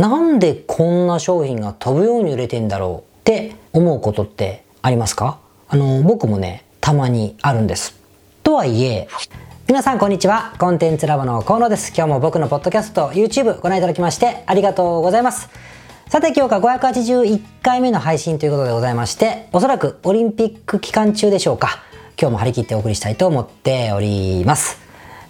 なんでこんな商品が飛ぶように売れてんだろうって思うことってありますか？あの、僕もね、たまにあるんです。とはいえ、皆さんこんにちは。コンテンツラボの河野です。今日も僕のポッドキャスト、YouTube ご覧いただきましてありがとうございます。さて今日が581回目の配信ということでございまして、おそらくオリンピック期間中でしょうか。今日も張り切ってお送りしたいと思っております。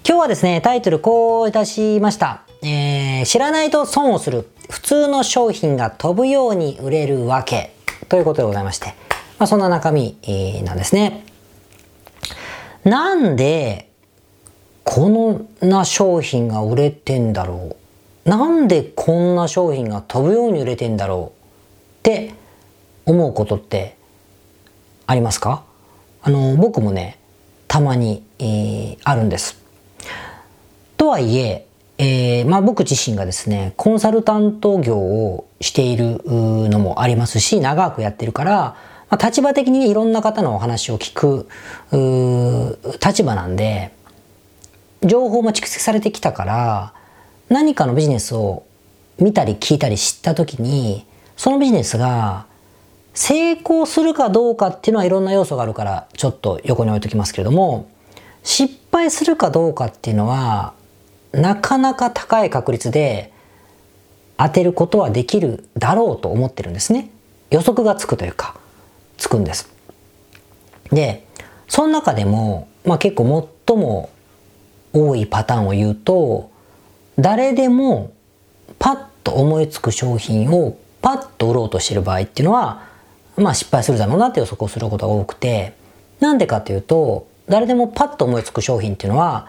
今日はですね、タイトルこういたしました。えー、知らないと損をする普通の商品が飛ぶように売れるわけということでございまして、まあ、そんな中身、なんですね。なんでこんな商品が売れてんだろう？なんでこんな商品が飛ぶように売れてんだろうって思うことってありますか？あの僕もねたまに、えー、あるんです。とはいええー、まあ、僕自身がですねコンサルタント業をしているのもありますし長くやってるから、まあ、立場的にいろんな方のお話を聞く立場なんで情報も蓄積されてきたから何かのビジネスを見たり聞いたり知った時にそのビジネスが成功するかどうかっていうのはいろんな要素があるからちょっと横に置いときますけれども失敗するかどうかっていうのはなかなか高い確率で当てることはできるだろうと思ってるんですね。予測がつくというか、つくんです。で、その中でも、まあ結構最も多いパターンを言うと、誰でもパッと思いつく商品をパッと売ろうとしてる場合っていうのは、まあ失敗するだろうなって予測をすることが多くて、なんでかっていうと、誰でもパッと思いつく商品っていうのは、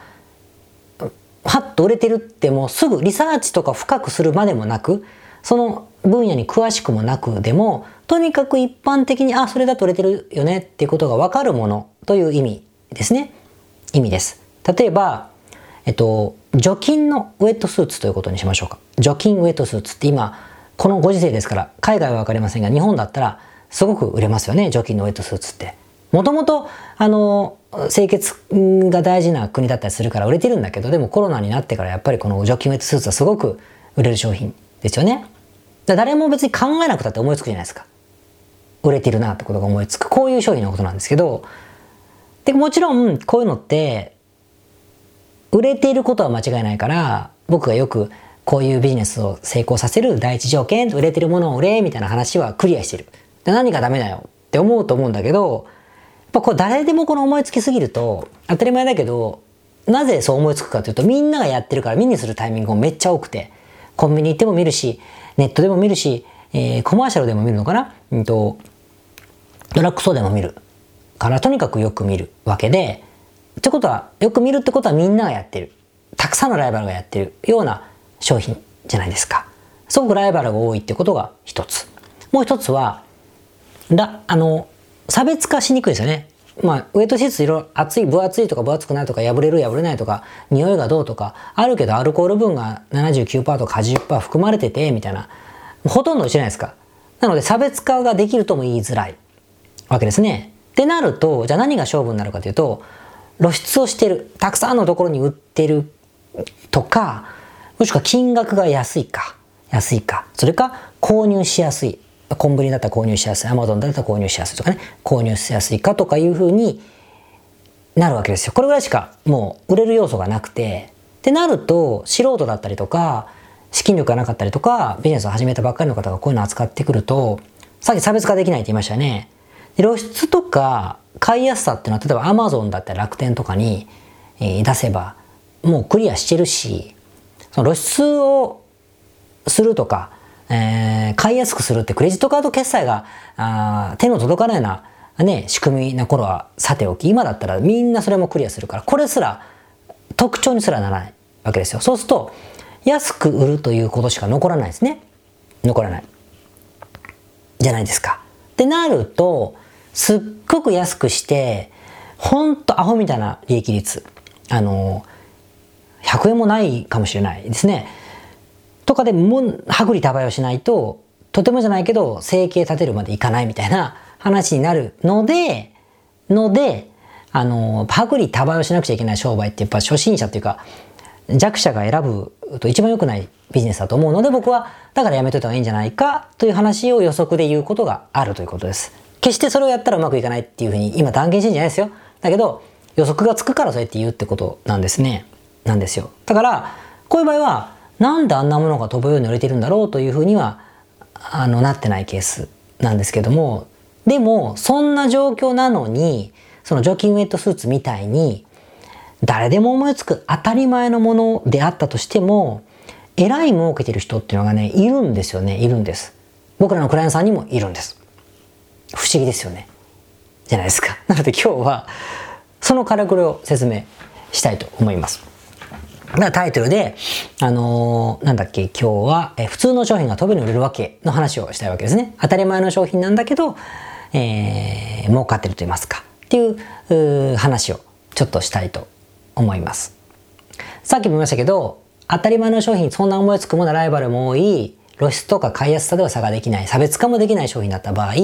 パッと売れてるってもうすぐリサーチとか深くするまでもなく、その分野に詳しくもなくでも、とにかく一般的に、あ、それだと売れてるよねっていうことがわかるものという意味ですね。意味です。例えば、えっと、除菌のウェットスーツということにしましょうか。除菌ウェットスーツって今、このご時世ですから、海外はわかりませんが、日本だったらすごく売れますよね、除菌のウェットスーツって。もともと、あの、清潔が大事な国だったりするから売れてるんだけど、でもコロナになってからやっぱりこの除菌ウェットスーツはすごく売れる商品ですよね。誰も別に考えなくたって思いつくじゃないですか。売れてるなってことが思いつく。こういう商品のことなんですけど、で、もちろんこういうのって、売れていることは間違いないから、僕がよくこういうビジネスを成功させる第一条件、売れてるものを売れ、みたいな話はクリアしてる。で何がダメだよって思うと思うんだけど、ぱこれ誰でもこの思いつきすぎると当たり前だけどなぜそう思いつくかというとみんながやってるから見にするタイミングもめっちゃ多くてコンビニ行っても見るしネットでも見るし、えー、コマーシャルでも見るのかな、うんと、ドラッグストアでも見る。からとにかくよく見るわけでってことはよく見るってことはみんながやってる。たくさんのライバルがやってる。ような商品じゃないですか。すごくライバルが多いってことが一つ。もう一つはらあの差別化しにくいですよね。まあ、ウエットシーツいろいろ厚い、分厚いとか分厚くないとか、破れる破れないとか、匂いがどうとか、あるけどアルコール分が79%とか80%含まれてて、みたいな。ほとんどじゃないですか。なので差別化ができるとも言いづらいわけですね。ってなると、じゃあ何が勝負になるかというと、露出をしてる、たくさんのところに売ってるとか、もしくは金額が安いか、安いか、それか購入しやすい。コンビニだったら購入しやすい、アマゾンだったら購入しやすいとかね、購入しやすいかとかいうふうになるわけですよ。これぐらいしかもう売れる要素がなくて、ってなると素人だったりとか、資金力がなかったりとか、ビジネスを始めたばっかりの方がこういうのを扱ってくると、さっき差別化できないって言いましたね。露出とか買いやすさっていうのは、例えばアマゾンだったら楽天とかに、え出せば、もうクリアしてるし、その露出をするとか、えー、買いやすくするってクレジットカード決済があ手の届かないような、ね、仕組みな頃はさておき、今だったらみんなそれもクリアするから、これすら特徴にすらならないわけですよ。そうすると、安く売るということしか残らないですね。残らない。じゃないですか。ってなると、すっごく安くして、ほんとアホみたいな利益率。あの、100円もないかもしれないですね。とかでも薄利多売をしないと、とてもじゃないけど、生計立てるまでいかないみたいな話になるので、ので、あの、薄利多売をしなくちゃいけない商売ってやっぱ初心者っていうか、弱者が選ぶと一番良くないビジネスだと思うので僕はだからやめといた方がいいんじゃないかという話を予測で言うことがあるということです。決してそれをやったらうまくいかないっていうふうに今断言してんじゃないですよ。だけど予測がつくからそうやって言うってことなんですね。なんですよ。だからこういう場合はなんであんなものが飛ぶように売れてるんだろうというふうにはあのなってないケースなんですけどもでもそんな状況なのにその除菌ウェットスーツみたいに誰でも思いつく当たり前のものであったとしてもえらい儲けてる人っていうのがねいるんですよね。いるんです。僕らのクライアントさんにもいるんです。不思議ですよね。じゃないですか。なので今日はそのからくりを説明したいと思います。だからタイトルで、あのー、なんだっけ、今日は、え普通の商品が飛ぶに売れるわけの話をしたいわけですね。当たり前の商品なんだけど、えー、儲かってると言いますか。っていうう話をちょっとしたいと思います。さっきも言いましたけど、当たり前の商品、そんな思いつくものライバルも多い、露出とか買いやすさでは差ができない、差別化もできない商品だった場合、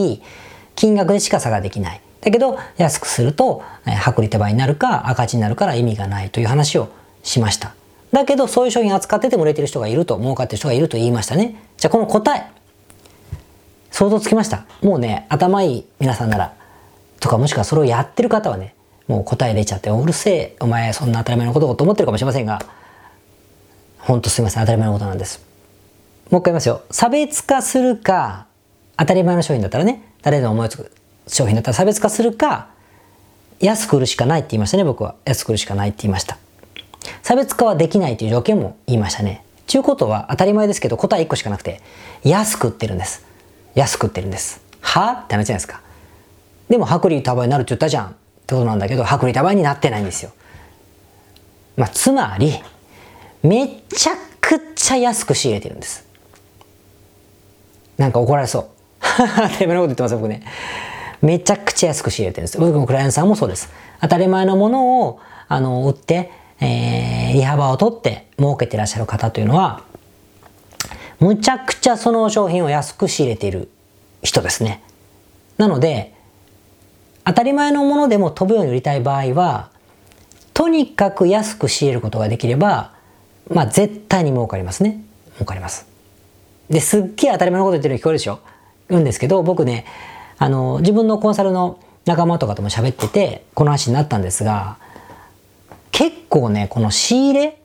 金額でしか差ができない。だけど、安くすると、えー、薄利多売になるか赤字になるから意味がないという話をしました。だけどそういう商品扱ってても売れてる人がいると、儲かってる人がいると言いましたね。じゃあこの答え、想像つきました？もうね、頭いい皆さんなら、とかもしくはそれをやってる方はね、もう答え出ちゃって、うるせえ、お前そんな当たり前のことと思ってるかもしれませんが、ほんとすいません、当たり前のことなんです。もう一回言いますよ。差別化するか、当たり前の商品だったらね、誰でも思いつく商品だったら差別化するか、安く売るしかないって言いましたね、僕は。安く売るしかないって言いました。差別化はできないという条件も言いましたね。ちゅうことは当たり前ですけど答え1個しかなくて、安く売ってるんです。安く売ってるんです。はって話じゃないですか。でも薄利多売になるって言ったじゃんってことなんだけど、薄利多売になってないんですよ。まあ、つまり、めちゃくちゃ安く仕入れてるんです。なんか怒られそう。当たり前のこと言ってます僕ね。めちゃくちゃ安く仕入れてるんです。僕もクライアントさんもそうです。当たり前のものを、あの、売って、えー、利幅を取って儲けてらっしゃる方というのは、むちゃくちゃその商品を安く仕入れている人ですね。なので、当たり前のものでも飛ぶように売りたい場合は、とにかく安く仕入れることができれば、まあ絶対に儲かりますね。儲かります。で、すっげえ当たり前のこと言ってるように聞こえるでしょ言うんですけど、僕ね、あの、自分のコンサルの仲間とかとも喋ってて、この話になったんですが、結構ね、この仕入れ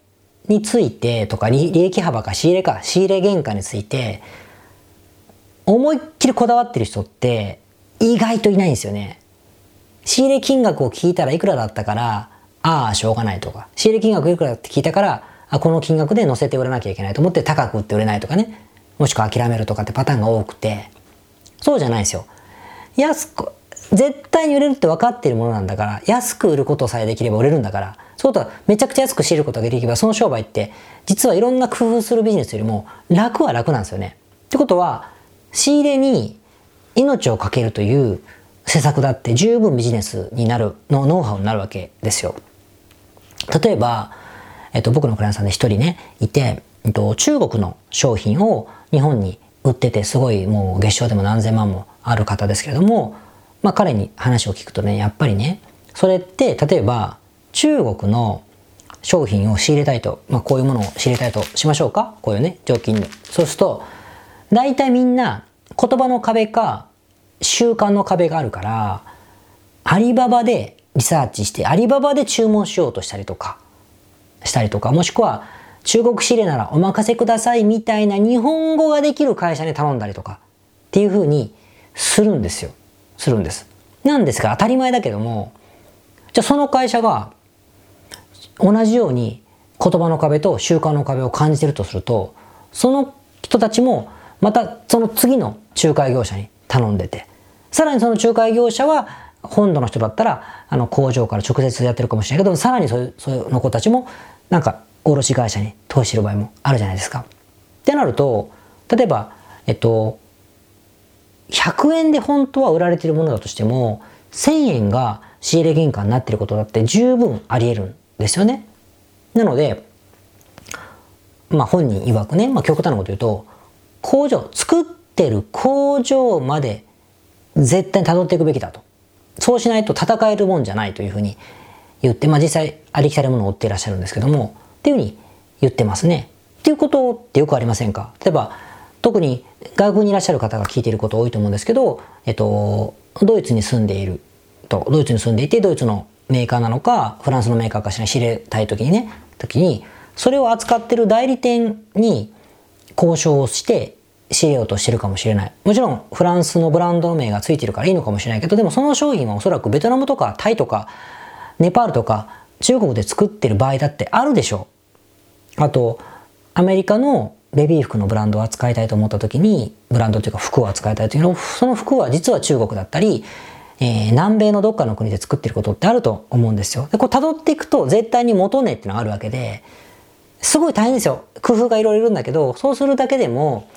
についてとか、利益幅か仕入れか、仕入れ原価について、思いっきりこだわってる人って意外といないんですよね。仕入れ金額を聞いたらいくらだったから、ああ、しょうがないとか、仕入れ金額いくらだって聞いたから、あ、この金額で乗せて売らなきゃいけないと思って高く売って売れないとかね、もしくは諦めるとかってパターンが多くて、そうじゃないですよ。安く、絶対に売れるって分かってるものなんだから、安く売ることさえできれば売れるんだから、そういうことはめちゃくちゃ安く仕入れることができれば、その商売って、実はいろんな工夫するビジネスよりも楽は楽なんですよね。ってことは、仕入れに命をかけるという施策だって十分ビジネスになるのノウハウになるわけですよ。例えば、えっと、僕のクライアントさんで一人ね、いて、えっと、中国の商品を日本に売ってて、すごいもう月賞でも何千万もある方ですけれども、まあ彼に話を聞くとね、やっぱりね、それって例えば中国の商品を仕入れたいと、まあ、こういうものを仕入れたいとしましょうか？こういうね、常勤で。そうすると、大体みんな言葉の壁か習慣の壁があるから、アリババでリサーチして、アリババで注文しようとしたりとか、したりとか、もしくは中国仕入れならお任せくださいみたいな日本語ができる会社に頼んだりとか、っていうふうにするんですよ。するんです。なんですが当たり前だけども、じゃあその会社が同じように言葉の壁と習慣の壁を感じてるとすると、その人たちもまたその次の仲介業者に頼んでて、さらにその仲介業者は本土の人だったらあの工場から直接やってるかもしれないけど、さらにそういうそういうの子たちもなんか卸会社に投資してる場合もあるじゃないですか。ってなると、例えば、えっと、100円で本当は売られてるものだとしても、1000円が仕入れ原価になってることだって十分あり得るんですよね。なので、まあ本人曰くね、まあ極端なこと言うと、工場、作ってる工場まで絶対に辿っていくべきだと。そうしないと戦えるもんじゃないというふうに言って、まあ実際ありきたりものを追っていらっしゃるんですけども、っていうふうに言ってますね。っていうことってよくありませんか？例えば特に外国にいらっしゃる方が聞いていること多いと思うんですけど、えっと、ドイツに住んでいるとドイツに住んでいてドイツのメーカーなのかフランスのメーカーかしら知りたい時にね時にそれを扱ってる代理店に交渉をして仕入れようとしてるかもしれない。もちろんフランスのブランド名がついてるからいいのかもしれないけど、でもその商品はおそらくベトナムとかタイとかネパールとか中国で作ってる場合だってあるでしょう。あと、アメリカのベビー服のブランドを扱いたいと思った時に、ブランドというか服を扱いたいというのその服は実は中国だったり、えー、南米のどっかの国で作ってることってあると思うんですよ。で、こう辿っていくと絶対に元値ってのがあるわけで、すごい大変ですよ。工夫がいろいろいるんだけど、そうするだけでも、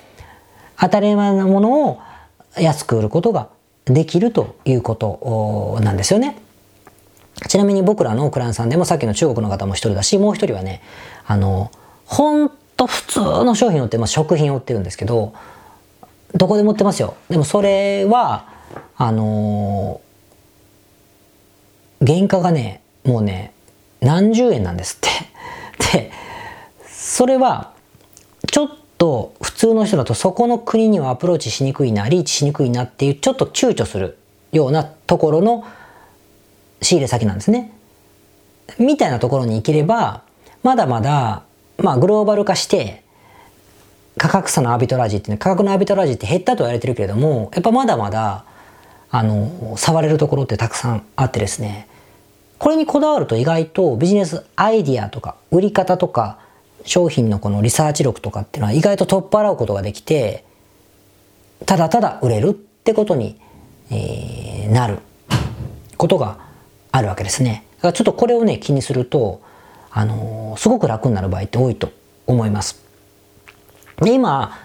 当たり前なものを安く売ることができるということなんですよね。ちなみに僕らのクライアンさんでもさっきの中国の方も一人だし、もう一人はね、あの、ほんと普通の商品を売って、まあ、食品を売ってるんですけど、どこでも売ってますよ。でもそれは、あの原価がね、もうね、何十円なんですって。で、それは、ちょっと普通の人だとそこの国にはアプローチしにくいな、リーチしにくいなっていうちょっと躊躇するようなところの仕入れ先なんですね。みたいなところに行ければ、まだまだ、まあグローバル化して、価格差のアビトラージってね、価格のアビトラージって減ったと言われてるけれども、やっぱまだまだ、あの、触れるところってたくさんあってですね、これにこだわると意外とビジネスアイディアとか売り方とか商品のこのリサーチ力とかっていうのは意外と取っ払うことができて、ただただ売れるってことに、えー、なることがあるわけですね。だからちょっとこれをね、気にすると、あのー、すごく楽になる場合って多いと思います。で、今、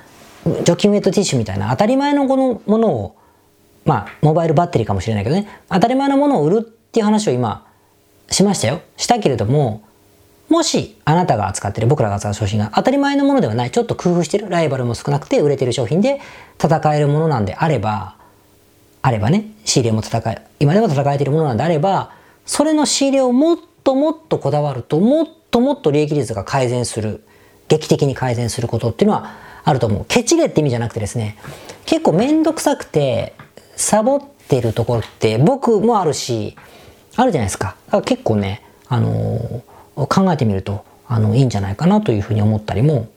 除菌ウェットティッシュみたいな当たり前のこのものを、まあ、モバイルバッテリーかもしれないけどね、当たり前のものを売るっていう話を今、しましたよ。したけれども、もしあなたが扱ってる僕らが扱う商品が当たり前のものではない、ちょっと工夫してる、ライバルも少なくて売れてる商品で戦えるものなんであれば、あればね、仕入れも戦え、今でも戦えているものなんであれば、それの仕入れをもっともっとこだわると、もっともっと利益率が改善する、劇的に改善することっていうのはあると思う。ケチれって意味じゃなくてですね、結構めんどくさくて、サボってるところって僕もあるし、あるじゃないですか。だから結構ね、あのー考えてみるとあのいいんじゃないかなというふうに思ったりも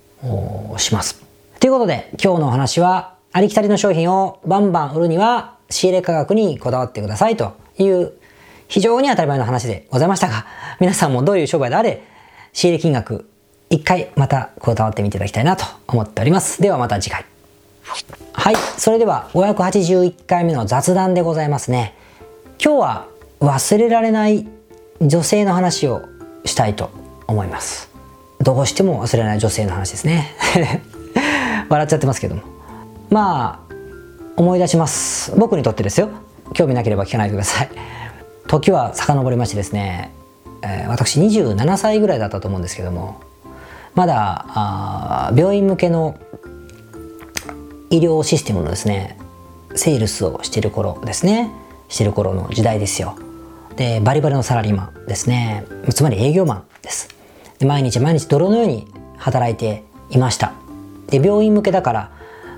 します。ということで今日のお話はありきたりの商品をバンバン売るには仕入れ価格にこだわってくださいという非常に当たり前の話でございましたが皆さんもどういう商売であれ仕入れ金額一回またこだわってみていただきたいなと思っております。ではまた次回。はい。それでは581回目の雑談でございますね。今日は忘れられない女性の話をしたいと思います。どうしても忘れない女性の話ですね。笑っちゃってますけども。まあ思い出します。僕にとってですよ。興味なければ聞かないでください。時は遡りましてですね、えー、私27歳ぐらいだったと思うんですけども。まだあ病院向けの医療システムのですねセールスをしてる頃ですね。してる頃の時代ですよ。でバリバリのサラリーマンですね。つまり営業マンです。で毎日毎日泥のように働いていました。で病院向けだから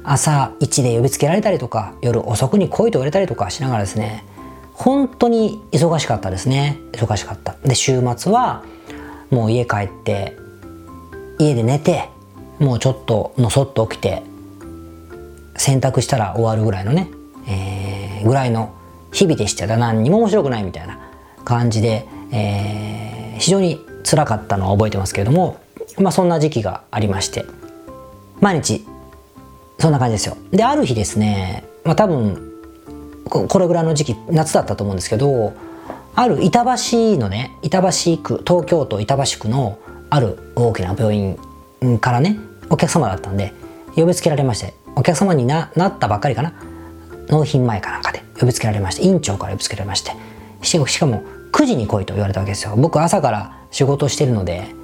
朝1で呼びつけられたりとか夜遅くに来いと言われたりとかしながらですね本当に忙しかったですね。忙しかった。で週末はもう家帰って家で寝てもうちょっとのそっと起きて洗濯したら終わるぐらいのね、えー、ぐらいの日々でしたら何にも面白くないみたいな感じで、えー、非常に辛かったのは覚えてますけれども、まあそんな時期がありまして、毎日、そんな感じですよ。で、ある日ですね、まあ多分、これぐらいの時期、夏だったと思うんですけど、ある板橋のね、板橋区、東京都板橋区のある大きな病院からね、お客様だったんで、呼びつけられまして、お客様にななったばっかりかな、納品前かなんかで呼びつけられまして、院長から呼びつけられまして、しかも9時に来いと言われたわけですよ。僕朝から仕事してるので、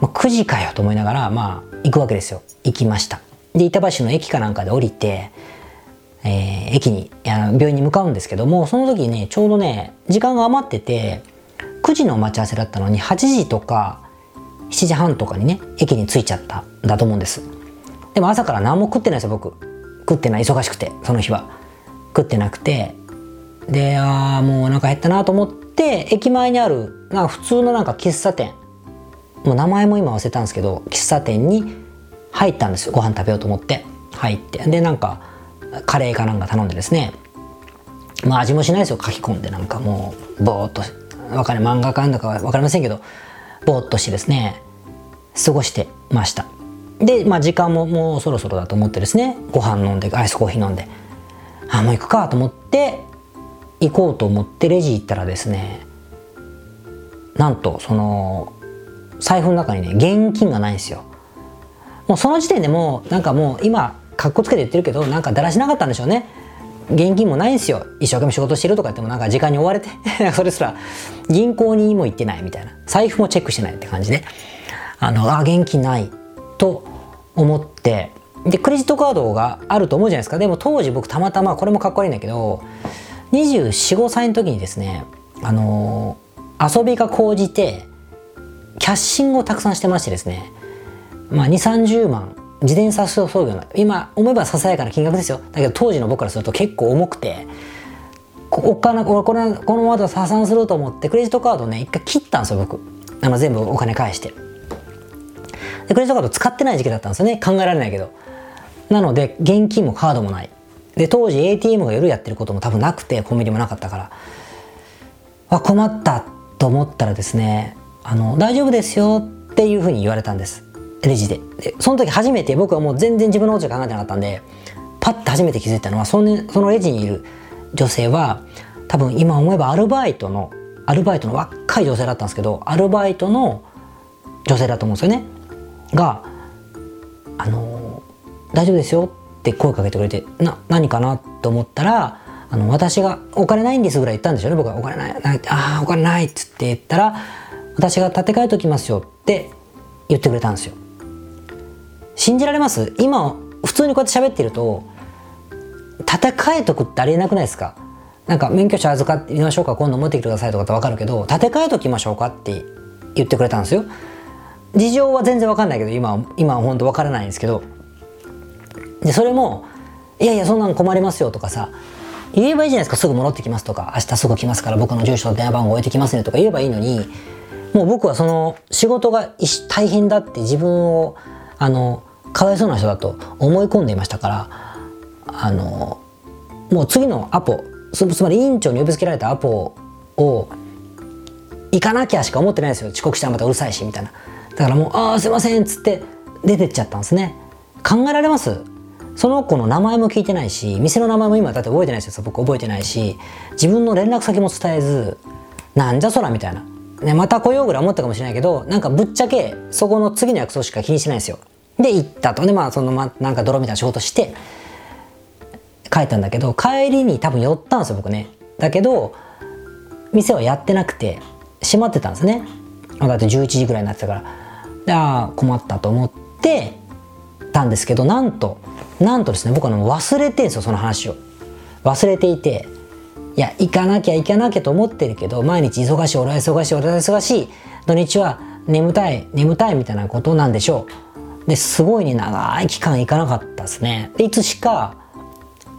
まあ、9時かよと思いながらまあ行くわけですよ。行きました。で板橋の駅かなんかで降りて、えー、駅にあの病院に向かうんですけどもその時ねちょうどね時間が余ってて9時の待ち合わせだったのに8時とか7時半とかにね駅に着いちゃったんだと思うんです。でも朝から何も食ってないですよ僕。食ってない忙しくてその日は。食ってなくて。でああもうお腹減ったなと思って駅前にあるなんか普通のなんか喫茶店。もう名前も今忘れたんですけど喫茶店に入ったんですよご飯食べようと思って。入って。でなんかカレーかなんか頼んでですね。まあ味もしないですよ書き込んでなんか。もうぼーっとわかる漫画かなんだか分かりませんけどぼーっとしてですね過ごしてました。で、まあ、時間ももうそろそろだと思ってですねご飯飲んでアイスコーヒー飲んであもう行くかと思って行こうと思ってレジ行ったらですねなんとその財布の中にね現金がないんですよ。もうその時点でもうなんかもう今かっこつけて言ってるけどなんかだらしなかったんでしょうね。現金もないんですよ。一生懸命仕事してるとか言ってもなんか時間に追われて それすら銀行にも行ってないみたいな。財布もチェックしてないって感じであのあ現金ない。と思ってでクレジットカードがあると思うじゃないですか。でも当時僕たまたまこれもかっこいいんだけど245歳の時にですねあの遊びが高じてキャッシングをたくさんしてましてですねまあ2 3 0万自転車操業の今思えばささやかな金額ですよ。だけど当時の僕からすると結構重くてお金これこのままだと破産すると思ってクレジットカードね一回切ったんですよ僕。あの全部お金返して。でクレジットカード使ってない時期だったんですよね。考えられないけど。なので現金もカードもない。で当時 ATM が夜やってることも多分なくてコンビニもなかったから。あ困ったと思ったらですねあの大丈夫ですよっていうふうに言われたんです。レジで。でその時初めて僕はもう全然自分のことしか考えてなかったんでパッと初めて気づいたのはそのそのレジにいる女性は多分今思えばアルバイトのアルバイトの若い女性だったんですけどアルバイトの女性だと思うんですよね。が「あの大丈夫ですよ」って声かけてくれてな何かなと思ったらあの私が「お金ないんです」ぐらい言ったんでしょうね僕は「お金ないない」ああお金ない」っつって言ったら「私が立て替えときますよ」って言ってくれたんですよ。信じられます？今普通にこうやって喋ってると立て替えとくってありえなくないですか？なんか免許証預かってみましょうか今度持ってきてくださいとかって分かるけど立て替えときましょうかって言ってくれたんですよ。事情は全然分かんないけど今今は本当分からないんですけどでそれも「いやいやそんなの困りますよ」とかさ言えばいいじゃないですか。すぐ戻ってきますとか明日すぐ来ますから僕の住所と電話番号置いてきますねとか言えばいいのにもう僕はその仕事が大変だって自分をあのかわいそうな人だと思い込んでいましたからあのもう次のアポつまり委員長に呼びつけられたアポを行かなきゃしか思ってないですよ。遅刻したらまたうるさいしみたいな。だからもう「ああすいません」っつって出てっちゃったんですね。考えられます？その子の名前も聞いてないし店の名前も今だって覚えてないですよ。僕覚えてないし自分の連絡先も伝えずなんじゃそらみたいな、ね、また来ようぐらい思ったかもしれないけどなんかぶっちゃけそこの次の約束しか気にしてないんですよ。で行ったと。でまあそのまなんか泥みたいな仕事して帰ったんだけど帰りに多分寄ったんですよ僕ね。だけど店はやってなくて閉まってたんですね。だって11時ぐらいになってたから。ああ困ったと思ってたんですけどなんとなんとですね僕は忘れてんですよその話を。忘れていていや行かなきゃ行かなきゃと思ってるけど毎日忙しい俺は忙しい俺は忙しい土日は眠たい眠たいみたいなことなんでしょう。ですごいね長い期間行かなかったですね。でいつしか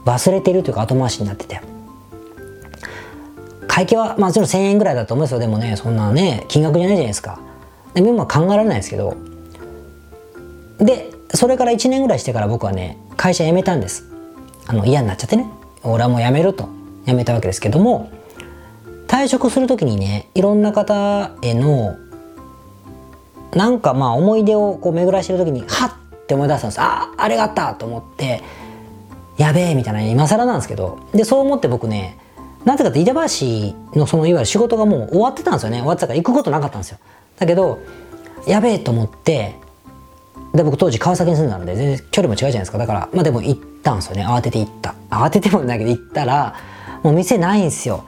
忘れてるというか後回しになってて。会計はもちろん1000円ぐらいだと思うんですよ。でもねそんなね金額じゃないじゃないですか。でも考えられないですけど。でそれから1年ぐらいしてから僕はね会社辞めたんです。あの嫌になっちゃってね。俺はもう辞めると。辞めたわけですけども。退職する時にねいろんな方へのなんかまあ思い出をこう巡らしてる時にはっって思い出したんです。あああれがあったと思ってやべえみたいな今更なんですけど。でそう思って僕ねなぜかって板橋のそのいわゆる仕事がもう終わってたんですよね。終わってたから行くことなかったんですよ。だけどやべえと思ってで僕当時川崎に住んでたので全然距離も違うじゃないですか。だからまあでも行ったんですよね。慌てて行った。慌ててもないけど行ったらもう店ないんですよ。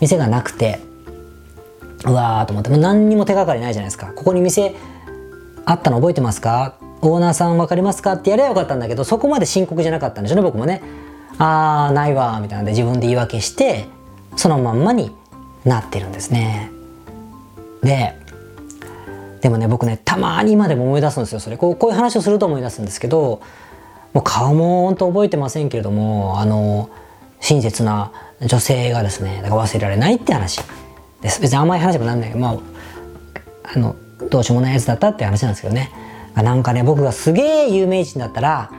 店がなくて。うわーと思って。もう何にも手がかりないじゃないですか。ここに店あったの覚えてますか？オーナーさん分かりますか？ってやればよかったんだけどそこまで深刻じゃなかったんでしょうね僕もね。あーないわみたいなんで自分で言い訳してそのまんまになってるんですね。ででもね僕ねたまに今でも思い出すんですよそれ。こうこういう話をすると思い出すんですけどもう顔も本当覚えてませんけれどもあの親切な女性がですねだから忘れられないって話です。別に甘い話もなんない。けどまああのどうしようもないやつだったって話なんですけどね。なんかね僕がすげえ有名人だったら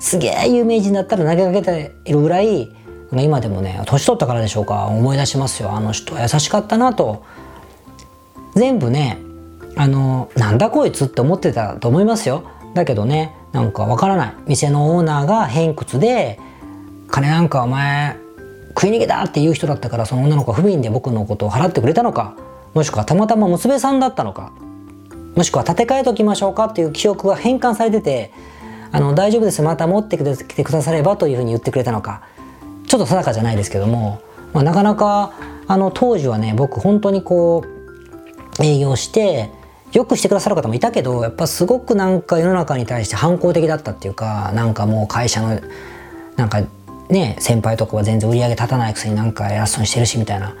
すげえ有名人だったら投げかけているぐらい今でもね年取ったからでしょうか思い出しますよ。あの人は優しかったなと。全部ねあのなんだこいつって思ってたと思いますよ。だけどねなんかわからない。店のオーナーが偏屈で金なんかお前食い逃げだっていう人だったからその女の子は不憫で僕のことを払ってくれたのか。もしくはたまたま娘さんだったのか。もしくは建て替えときましょうかっていう記憶が変換されててあの大丈夫ですまた持ってきてくださればというふうに言ってくれたのか。ちょっと定かじゃないですけども、まあ、なかなかあの当時はね僕本当にこう営業してよくしてくださる方もいたけどやっぱすごくなんか世の中に対して反抗的だったっていうかなんかもう会社のなんかね先輩とかは全然売り上げ立たないくせになんか偉そうにしてるしみたいな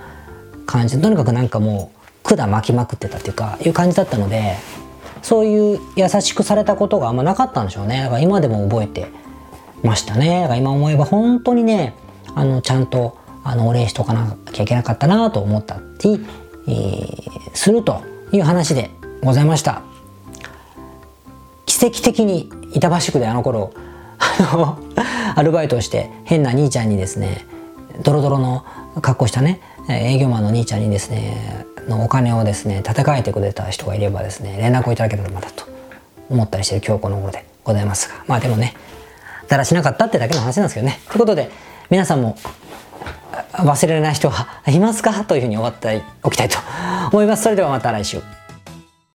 感じ。でとにかくなんかもう管巻きまくってたっていうかいう感じだったのでそういう優しくされたことがあんまなかったんでしょうね。だから今でも覚えてましたね。だから今思えば本当にねあのちゃんとあのお礼しとかなきゃいけなかったなと思ったり、えー、するという話でございました。奇跡的に板橋区であの頃あのアルバイトをして変な兄ちゃんにですねドロドロの格好したね営業マンの兄ちゃんにですねのお金をですね立て替えてくれた人がいればですね連絡をいただければまたと思ったりしてる今日この頃でございますが。まあでもねだらしなかったってだけの話なんですけどね。ということで皆さんも忘れられない人はいますか？というふうに終わっておきたいと思います。それではまた来週。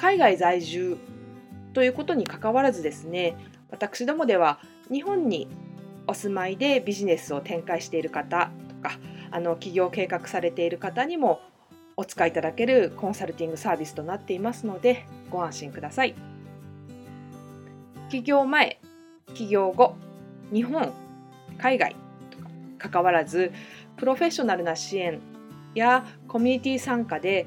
海外在住ということにかかわらずですね私どもでは日本にお住まいでビジネスを展開している方とかあの起業計画されている方にもお使いいただけるコンサルティングサービスとなっていますのでご安心ください。起業前、起業後、日本、海外とか関わらずプロフェッショナルな支援やコミュニティ参加で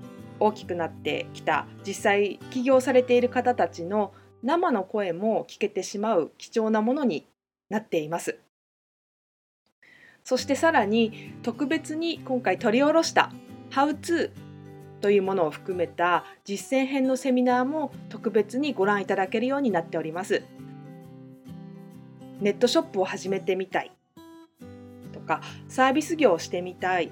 大きくなってきた実際起業されている方たちの生の声も聞けてしまう貴重なものになっています。そしてさらに特別に今回取り下ろした「How to」というものを含めた実践編のセミナーも特別にご覧いただけるようになっております。ネットショップを始めてみたいとかサービス業をしてみたい